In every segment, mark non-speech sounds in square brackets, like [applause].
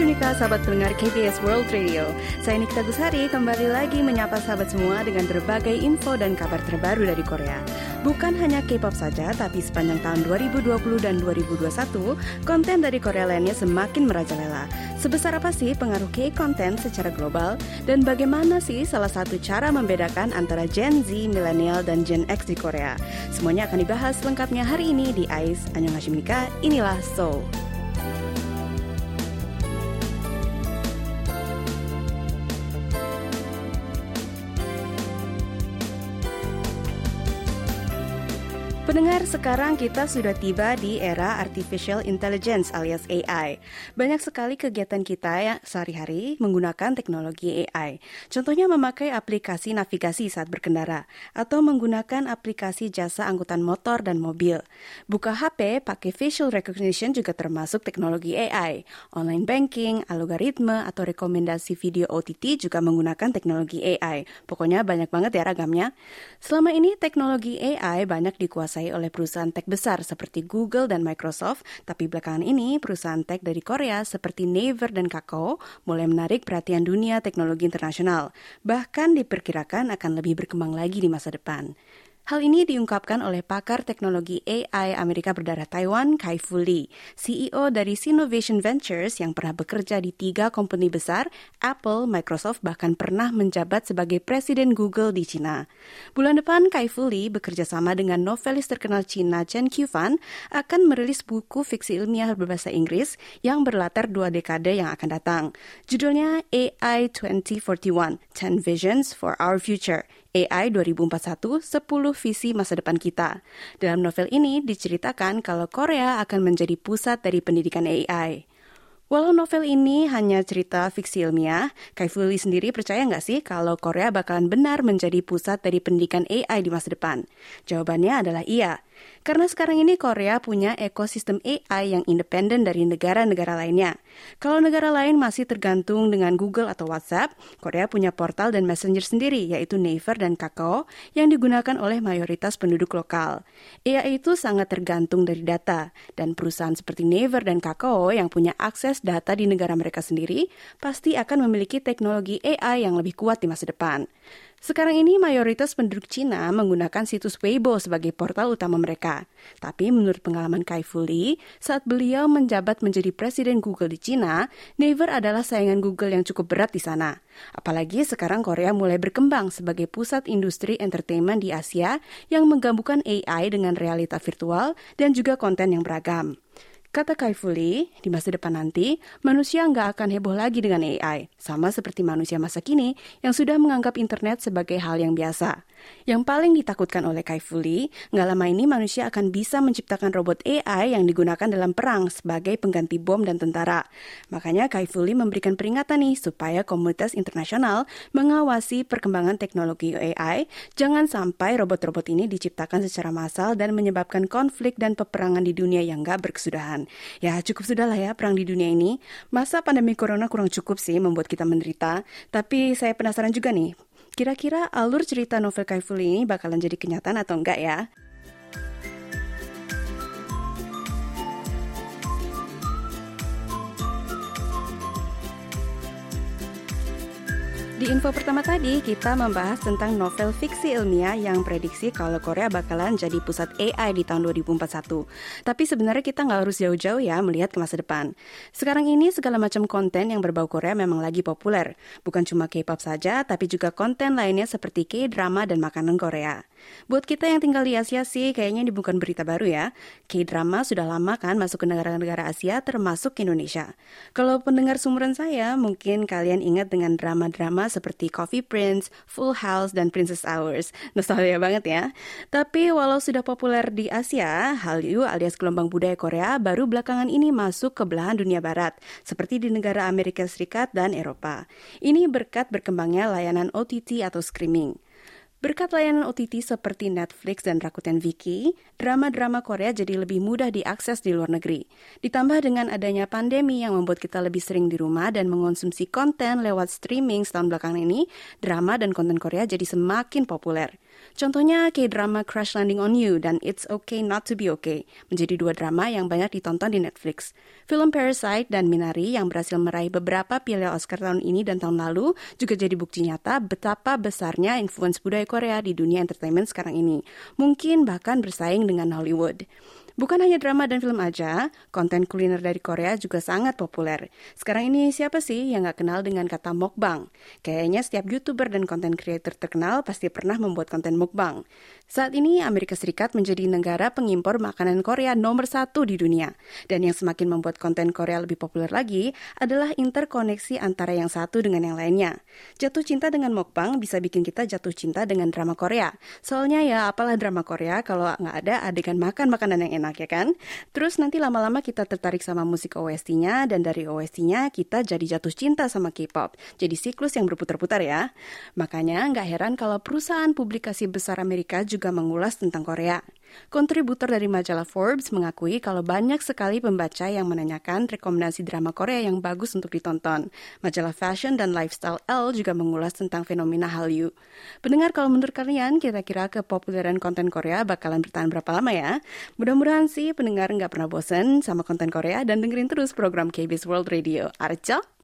Annyeonghaseyo sahabat pendengar KBS World Radio. Saya Nikita Gusari kembali lagi menyapa sahabat semua dengan berbagai info dan kabar terbaru dari Korea. Bukan hanya K-pop saja, tapi sepanjang tahun 2020 dan 2021, konten dari Korea lainnya semakin merajalela. Sebesar apa sih pengaruh K-konten secara global? Dan bagaimana sih salah satu cara membedakan antara Gen Z, Millennial, dan Gen X di Korea? Semuanya akan dibahas lengkapnya hari ini di AIS Annyeonghaseyo inilah Seoul. Pendengar, sekarang kita sudah tiba di era artificial intelligence alias AI. Banyak sekali kegiatan kita yang sehari-hari menggunakan teknologi AI. Contohnya memakai aplikasi navigasi saat berkendara atau menggunakan aplikasi jasa angkutan motor dan mobil. Buka HP pakai facial recognition juga termasuk teknologi AI. Online banking, algoritma atau rekomendasi video OTT juga menggunakan teknologi AI. Pokoknya banyak banget ya ragamnya. Selama ini teknologi AI banyak dikuasai dikuasai oleh perusahaan tech besar seperti Google dan Microsoft, tapi belakangan ini perusahaan tech dari Korea seperti Naver dan Kakao mulai menarik perhatian dunia teknologi internasional. Bahkan diperkirakan akan lebih berkembang lagi di masa depan. Hal ini diungkapkan oleh pakar teknologi AI Amerika berdarah Taiwan, Kai Fu Lee, CEO dari Sinovation Ventures yang pernah bekerja di tiga company besar, Apple, Microsoft, bahkan pernah menjabat sebagai Presiden Google di China. Bulan depan, Kai Fu Lee bekerja sama dengan novelis terkenal China Chen Qiufan akan merilis buku fiksi ilmiah berbahasa Inggris yang berlatar dua dekade yang akan datang. Judulnya AI 2041, 10 Visions for Our Future – AI 2041, 10 visi masa depan kita. Dalam novel ini diceritakan kalau Korea akan menjadi pusat dari pendidikan AI. Walau novel ini hanya cerita fiksi ilmiah, Kai Fuli sendiri percaya nggak sih kalau Korea bakalan benar menjadi pusat dari pendidikan AI di masa depan? Jawabannya adalah iya. Karena sekarang ini Korea punya ekosistem AI yang independen dari negara-negara lainnya. Kalau negara lain masih tergantung dengan Google atau WhatsApp, Korea punya portal dan messenger sendiri, yaitu Naver dan Kakao, yang digunakan oleh mayoritas penduduk lokal. AI itu sangat tergantung dari data, dan perusahaan seperti Naver dan Kakao yang punya akses data di negara mereka sendiri, pasti akan memiliki teknologi AI yang lebih kuat di masa depan. Sekarang ini mayoritas penduduk Cina menggunakan situs Weibo sebagai portal utama mereka. Tapi menurut pengalaman Kai Fu Lee, saat beliau menjabat menjadi presiden Google di Cina, Naver adalah saingan Google yang cukup berat di sana. Apalagi sekarang Korea mulai berkembang sebagai pusat industri entertainment di Asia yang menggabungkan AI dengan realita virtual dan juga konten yang beragam. Kata Kaifuli, di masa depan nanti, manusia nggak akan heboh lagi dengan AI, sama seperti manusia masa kini yang sudah menganggap internet sebagai hal yang biasa. Yang paling ditakutkan oleh Kai Fuli, nggak lama ini manusia akan bisa menciptakan robot AI yang digunakan dalam perang sebagai pengganti bom dan tentara. Makanya Kai Fuli memberikan peringatan nih supaya komunitas internasional mengawasi perkembangan teknologi AI, jangan sampai robot-robot ini diciptakan secara massal dan menyebabkan konflik dan peperangan di dunia yang nggak berkesudahan. Ya cukup sudah lah ya perang di dunia ini. Masa pandemi corona kurang cukup sih membuat kita menderita, tapi saya penasaran juga nih, Kira-kira alur cerita novel Kaiful ini bakalan jadi kenyataan atau enggak ya? Di info pertama tadi, kita membahas tentang novel fiksi ilmiah yang prediksi kalau Korea bakalan jadi pusat AI di tahun 2041. Tapi sebenarnya kita nggak harus jauh-jauh ya melihat ke masa depan. Sekarang ini segala macam konten yang berbau Korea memang lagi populer. Bukan cuma K-pop saja, tapi juga konten lainnya seperti K-drama dan makanan Korea. Buat kita yang tinggal di Asia sih, kayaknya ini bukan berita baru ya. K-drama sudah lama kan masuk ke negara-negara Asia, termasuk Indonesia. Kalau pendengar sumuran saya, mungkin kalian ingat dengan drama-drama seperti Coffee Prince, Full House, dan Princess Hours. Nostalgia banget ya. Tapi walau sudah populer di Asia, Hallyu alias gelombang budaya Korea baru belakangan ini masuk ke belahan dunia barat, seperti di negara Amerika Serikat dan Eropa. Ini berkat berkembangnya layanan OTT atau streaming. Berkat layanan OTT seperti Netflix dan Rakuten Viki, drama-drama Korea jadi lebih mudah diakses di luar negeri. Ditambah dengan adanya pandemi yang membuat kita lebih sering di rumah dan mengonsumsi konten lewat streaming setahun belakangan ini, drama dan konten Korea jadi semakin populer. Contohnya K-drama Crash Landing on You dan It's Okay Not to Be Okay menjadi dua drama yang banyak ditonton di Netflix. Film Parasite dan Minari yang berhasil meraih beberapa piala Oscar tahun ini dan tahun lalu juga jadi bukti nyata betapa besarnya influence budaya Korea di dunia entertainment sekarang ini. Mungkin bahkan bersaing dengan Hollywood. Bukan hanya drama dan film aja, konten kuliner dari Korea juga sangat populer. Sekarang ini siapa sih yang nggak kenal dengan kata mukbang? Kayaknya setiap YouTuber dan konten creator terkenal pasti pernah membuat konten mukbang. Saat ini Amerika Serikat menjadi negara pengimpor makanan Korea nomor satu di dunia. Dan yang semakin membuat konten Korea lebih populer lagi adalah interkoneksi antara yang satu dengan yang lainnya. Jatuh cinta dengan mukbang bisa bikin kita jatuh cinta dengan drama Korea. Soalnya ya apalah drama Korea kalau nggak ada adegan makan makanan yang enak ya kan? Terus nanti lama-lama kita tertarik sama musik OST-nya dan dari OST-nya kita jadi jatuh cinta sama K-pop. Jadi siklus yang berputar-putar ya. Makanya nggak heran kalau perusahaan publikasi besar Amerika juga mengulas tentang Korea. Kontributor dari majalah Forbes mengakui kalau banyak sekali pembaca yang menanyakan rekomendasi drama Korea yang bagus untuk ditonton. Majalah Fashion dan Lifestyle L juga mengulas tentang fenomena Hallyu. Pendengar, kalau menurut kalian kira-kira kepopuleran konten Korea bakalan bertahan berapa lama ya? Mudah-mudahan sih pendengar nggak pernah bosen sama konten Korea dan dengerin terus program KBS World Radio. Arca?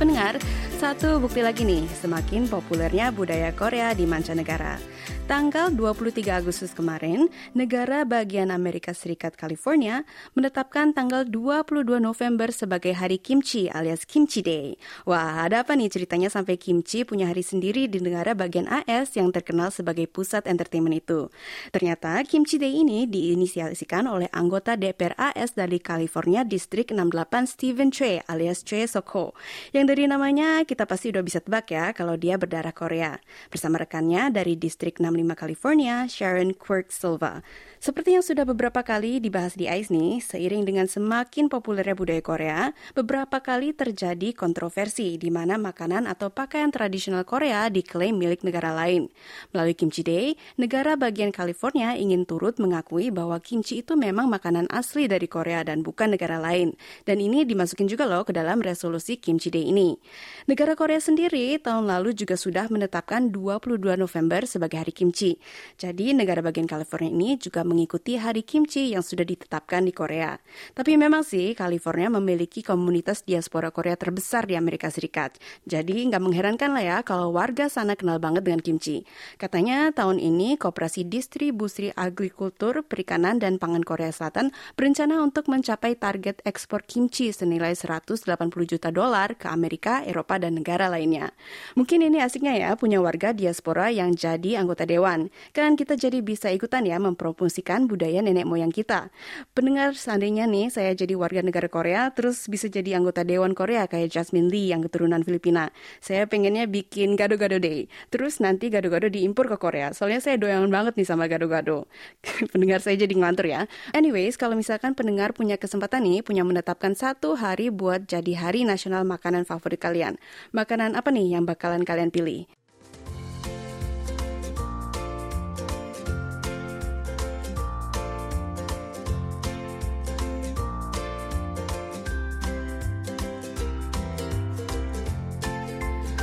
Pendengar, satu bukti lagi nih, semakin populernya budaya Korea di mancanegara. Tanggal 23 Agustus kemarin, negara bagian Amerika Serikat California menetapkan tanggal 22 November sebagai Hari Kimchi alias Kimchi Day. Wah, ada apa nih ceritanya sampai kimchi punya hari sendiri di negara bagian AS yang terkenal sebagai pusat entertainment itu? Ternyata Kimchi Day ini diinisiasikan oleh anggota DPR AS dari California Distrik 68 Stephen Choi alias Choi Soko. Yang dari namanya kita pasti udah bisa tebak ya kalau dia berdarah Korea. Bersama rekannya dari Distrik 65 California, Sharon Quirk Silva. Seperti yang sudah beberapa kali dibahas di ICE nih, seiring dengan semakin populernya budaya Korea, beberapa kali terjadi kontroversi di mana makanan atau pakaian tradisional Korea diklaim milik negara lain. Melalui Kimchi Day, negara bagian California ingin turut mengakui bahwa kimchi itu memang makanan asli dari Korea dan bukan negara lain. Dan ini dimasukin juga loh ke dalam resolusi Kimchi Day ini. Negara Korea sendiri tahun lalu juga sudah menetapkan 22 November sebagai Hari Kimchi. Jadi negara bagian California ini juga mengikuti hari kimchi yang sudah ditetapkan di Korea. Tapi memang sih, California memiliki komunitas diaspora Korea terbesar di Amerika Serikat. Jadi nggak mengherankan lah ya kalau warga sana kenal banget dengan kimchi. Katanya tahun ini Koperasi Distribusi Agrikultur, Perikanan, dan Pangan Korea Selatan berencana untuk mencapai target ekspor kimchi senilai 180 juta dolar ke Amerika, Eropa, dan negara lainnya. Mungkin ini asiknya ya punya warga diaspora yang jadi anggota dewan. Kan kita jadi bisa ikutan ya mempromosikan budaya nenek moyang kita. Pendengar seandainya nih saya jadi warga negara Korea terus bisa jadi anggota Dewan Korea kayak Jasmine Lee yang keturunan Filipina. Saya pengennya bikin gado-gado day. Terus nanti gado-gado diimpor ke Korea. Soalnya saya doyan banget nih sama gado-gado. [laughs] pendengar saya jadi ngelantur ya. Anyways, kalau misalkan pendengar punya kesempatan nih punya menetapkan satu hari buat jadi hari nasional makanan favorit kalian. Makanan apa nih yang bakalan kalian pilih?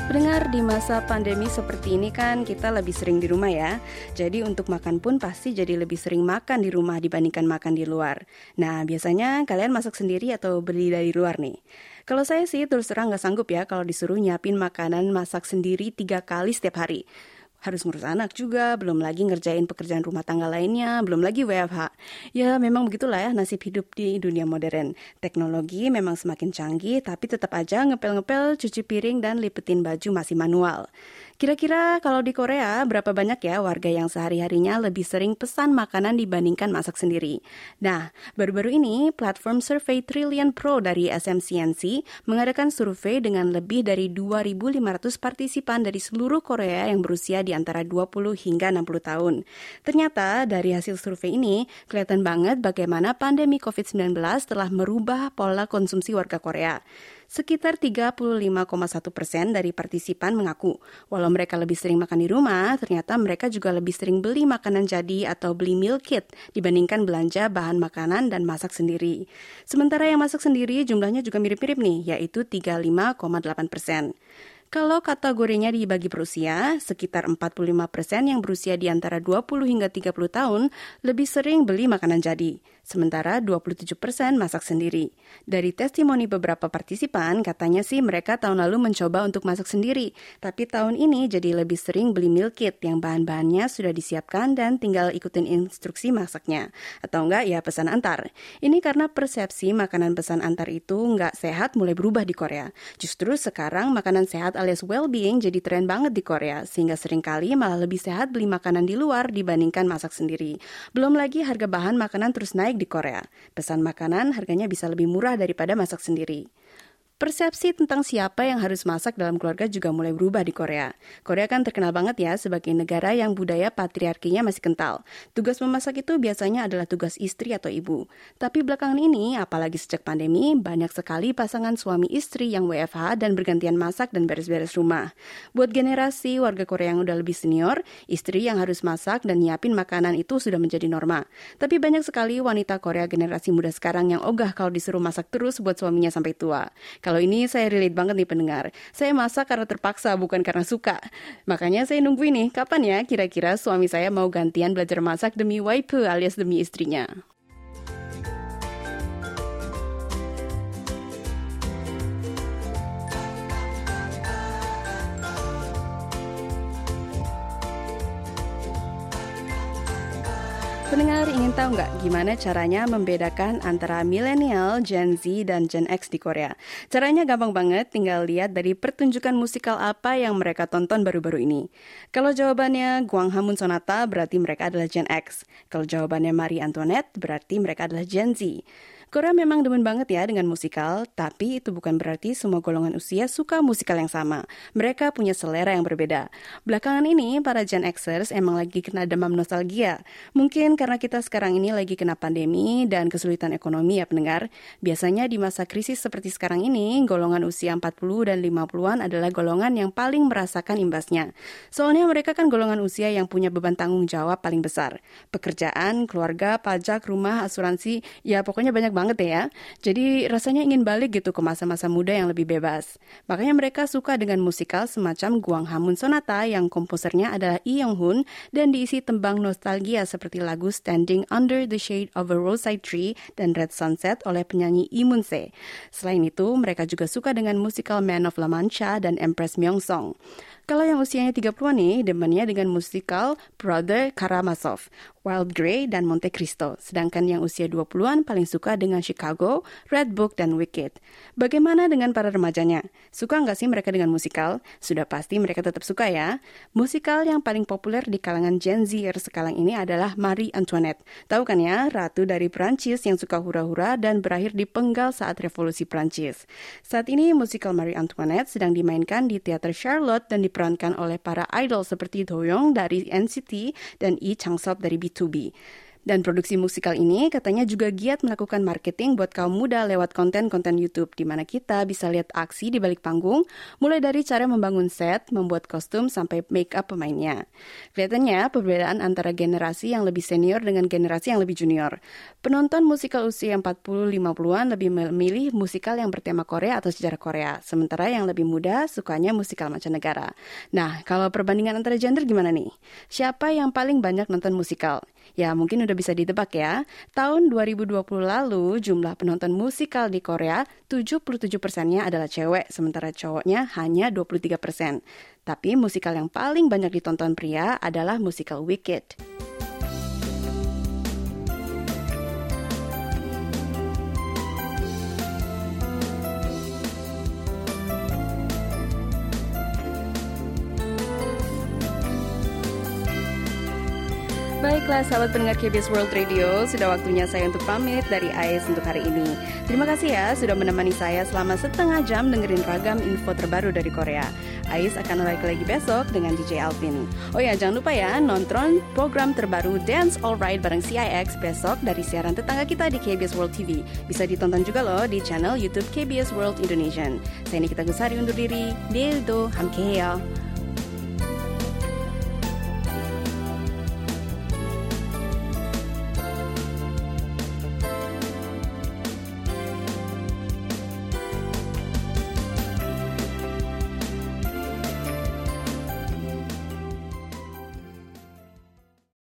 Pendengar di masa pandemi seperti ini kan kita lebih sering di rumah ya. Jadi untuk makan pun pasti jadi lebih sering makan di rumah dibandingkan makan di luar. Nah biasanya kalian masak sendiri atau beli dari luar nih? Kalau saya sih terus terang nggak sanggup ya kalau disuruh nyiapin makanan masak sendiri tiga kali setiap hari harus ngurus anak juga, belum lagi ngerjain pekerjaan rumah tangga lainnya, belum lagi WFH. Ya memang begitulah ya nasib hidup di dunia modern. Teknologi memang semakin canggih, tapi tetap aja ngepel-ngepel, cuci piring, dan lipetin baju masih manual. Kira-kira kalau di Korea, berapa banyak ya warga yang sehari-harinya lebih sering pesan makanan dibandingkan masak sendiri? Nah, baru-baru ini platform survei Trillion Pro dari SMCNC mengadakan survei dengan lebih dari 2.500 partisipan dari seluruh Korea yang berusia di antara 20 hingga 60 tahun. Ternyata dari hasil survei ini, kelihatan banget bagaimana pandemi COVID-19 telah merubah pola konsumsi warga Korea. Sekitar 35,1 persen dari partisipan mengaku, walau mereka lebih sering makan di rumah, ternyata mereka juga lebih sering beli makanan jadi atau beli meal kit dibandingkan belanja bahan makanan dan masak sendiri. Sementara yang masak sendiri jumlahnya juga mirip-mirip nih, yaitu 35,8 persen. Kalau kategorinya dibagi berusia, sekitar 45 persen yang berusia di antara 20 hingga 30 tahun lebih sering beli makanan jadi, sementara 27 persen masak sendiri. Dari testimoni beberapa partisipan, katanya sih mereka tahun lalu mencoba untuk masak sendiri, tapi tahun ini jadi lebih sering beli meal kit yang bahan-bahannya sudah disiapkan dan tinggal ikutin instruksi masaknya. Atau enggak ya pesan antar. Ini karena persepsi makanan pesan antar itu enggak sehat mulai berubah di Korea. Justru sekarang makanan sehat alias well-being jadi tren banget di Korea, sehingga sering kali malah lebih sehat beli makanan di luar dibandingkan masak sendiri. Belum lagi harga bahan makanan terus naik di Korea. Pesan makanan harganya bisa lebih murah daripada masak sendiri. Persepsi tentang siapa yang harus masak dalam keluarga juga mulai berubah di Korea. Korea kan terkenal banget ya sebagai negara yang budaya patriarkinya masih kental. Tugas memasak itu biasanya adalah tugas istri atau ibu. Tapi belakangan ini, apalagi sejak pandemi, banyak sekali pasangan suami istri yang WFH dan bergantian masak dan beres-beres rumah. Buat generasi warga Korea yang udah lebih senior, istri yang harus masak dan nyiapin makanan itu sudah menjadi norma. Tapi banyak sekali wanita Korea generasi muda sekarang yang ogah kalau disuruh masak terus buat suaminya sampai tua. Kalau ini saya relate banget nih pendengar. Saya masak karena terpaksa, bukan karena suka. Makanya saya nunggu ini, kapan ya kira-kira suami saya mau gantian belajar masak demi waifu alias demi istrinya. Pendengar ingin tahu nggak gimana caranya membedakan antara milenial, Gen Z, dan Gen X di Korea? Caranya gampang banget, tinggal lihat dari pertunjukan musikal apa yang mereka tonton baru-baru ini. Kalau jawabannya Guang Hamun Sonata, berarti mereka adalah Gen X. Kalau jawabannya Marie Antoinette, berarti mereka adalah Gen Z. Korea memang demen banget ya dengan musikal, tapi itu bukan berarti semua golongan usia suka musikal yang sama. Mereka punya selera yang berbeda. Belakangan ini, para Gen Xers emang lagi kena demam nostalgia. Mungkin karena kita sekarang ini lagi kena pandemi dan kesulitan ekonomi ya pendengar. Biasanya di masa krisis seperti sekarang ini, golongan usia 40 dan 50-an adalah golongan yang paling merasakan imbasnya. Soalnya mereka kan golongan usia yang punya beban tanggung jawab paling besar. Pekerjaan, keluarga, pajak, rumah, asuransi, ya pokoknya banyak banget ya. Jadi rasanya ingin balik gitu ke masa-masa muda yang lebih bebas. Makanya mereka suka dengan musikal semacam Guang Hamun Sonata yang komposernya adalah Lee Young Hoon dan diisi tembang nostalgia seperti lagu Standing Under the Shade of a Roadside Tree dan Red Sunset oleh penyanyi Lee Moon Se. Selain itu, mereka juga suka dengan musikal Man of La Mancha dan Empress Myeong Song. Kalau yang usianya 30-an nih, demennya dengan musikal Brother Karamazov, Wild Grey, dan Monte Cristo. Sedangkan yang usia 20-an paling suka dengan Chicago, Red Book, dan Wicked. Bagaimana dengan para remajanya? Suka nggak sih mereka dengan musikal? Sudah pasti mereka tetap suka ya. Musikal yang paling populer di kalangan Gen Z sekarang ini adalah Marie Antoinette. Tahu kan ya, ratu dari Prancis yang suka hura-hura dan berakhir di penggal saat revolusi Prancis. Saat ini musikal Marie Antoinette sedang dimainkan di Teater Charlotte dan di diperankan oleh para idol seperti Doyoung dari NCT dan Lee Chang-sop dari B2B. Dan produksi musikal ini katanya juga giat melakukan marketing buat kaum muda lewat konten-konten YouTube, di mana kita bisa lihat aksi di balik panggung, mulai dari cara membangun set, membuat kostum, sampai make up pemainnya. Kelihatannya perbedaan antara generasi yang lebih senior dengan generasi yang lebih junior. Penonton musikal usia 40-50-an lebih memilih musikal yang bertema Korea atau sejarah Korea, sementara yang lebih muda sukanya musikal mancanegara. Nah, kalau perbandingan antara gender gimana nih? Siapa yang paling banyak nonton musikal? Ya, mungkin udah bisa ditebak ya. Tahun 2020 lalu, jumlah penonton musikal di Korea 77 persennya adalah cewek, sementara cowoknya hanya 23 persen. Tapi musikal yang paling banyak ditonton pria adalah musikal Wicked. Baiklah sahabat pendengar KBS World Radio, sudah waktunya saya untuk pamit dari AIS untuk hari ini. Terima kasih ya sudah menemani saya selama setengah jam dengerin ragam info terbaru dari Korea. Ais akan balik lagi besok dengan DJ Alvin. Oh ya, jangan lupa ya nonton program terbaru Dance Alright bareng CIX besok dari siaran tetangga kita di KBS World TV. Bisa ditonton juga loh di channel YouTube KBS World Indonesia. Saya Nikita Gusari undur diri. Dildo, hamkeyo.